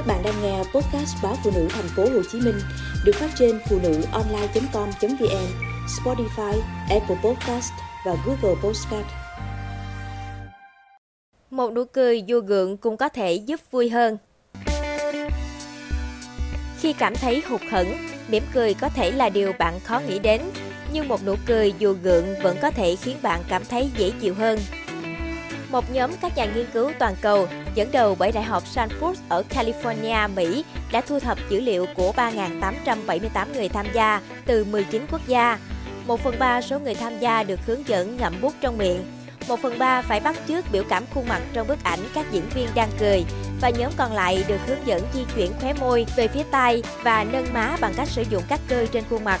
Các bạn đang nghe podcast báo phụ nữ thành phố Hồ Chí Minh được phát trên phụ nữ online.com.vn, Spotify, Apple Podcast và Google Podcast. Một nụ cười dù gượng cũng có thể giúp vui hơn. Khi cảm thấy hụt hẫng, mỉm cười có thể là điều bạn khó nghĩ đến, nhưng một nụ cười dù gượng vẫn có thể khiến bạn cảm thấy dễ chịu hơn. Một nhóm các nhà nghiên cứu toàn cầu dẫn đầu bởi Đại học Stanford ở California, Mỹ đã thu thập dữ liệu của 3.878 người tham gia từ 19 quốc gia. Một phần ba số người tham gia được hướng dẫn ngậm bút trong miệng. Một phần ba phải bắt chước biểu cảm khuôn mặt trong bức ảnh các diễn viên đang cười và nhóm còn lại được hướng dẫn di chuyển khóe môi về phía tai và nâng má bằng cách sử dụng các cơ trên khuôn mặt.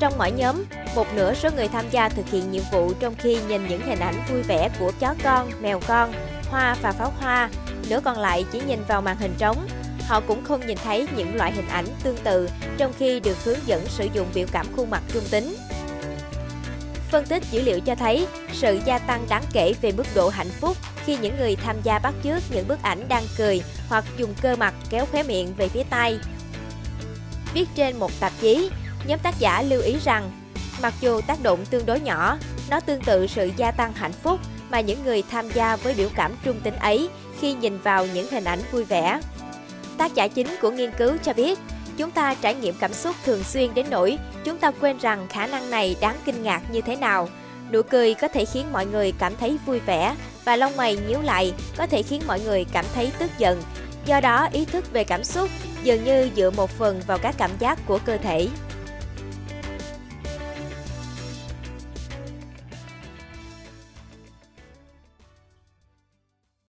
Trong mỗi nhóm, một nửa số người tham gia thực hiện nhiệm vụ trong khi nhìn những hình ảnh vui vẻ của chó con, mèo con, hoa và pháo hoa, nửa còn lại chỉ nhìn vào màn hình trống. Họ cũng không nhìn thấy những loại hình ảnh tương tự trong khi được hướng dẫn sử dụng biểu cảm khuôn mặt trung tính. Phân tích dữ liệu cho thấy sự gia tăng đáng kể về mức độ hạnh phúc khi những người tham gia bắt chước những bức ảnh đang cười hoặc dùng cơ mặt kéo khóe miệng về phía tay. Viết trên một tạp chí, nhóm tác giả lưu ý rằng mặc dù tác động tương đối nhỏ, nó tương tự sự gia tăng hạnh phúc mà những người tham gia với biểu cảm trung tính ấy khi nhìn vào những hình ảnh vui vẻ. Tác giả chính của nghiên cứu cho biết, chúng ta trải nghiệm cảm xúc thường xuyên đến nỗi chúng ta quên rằng khả năng này đáng kinh ngạc như thế nào. Nụ cười có thể khiến mọi người cảm thấy vui vẻ và lông mày nhíu lại có thể khiến mọi người cảm thấy tức giận. Do đó, ý thức về cảm xúc dường như dựa một phần vào các cảm giác của cơ thể.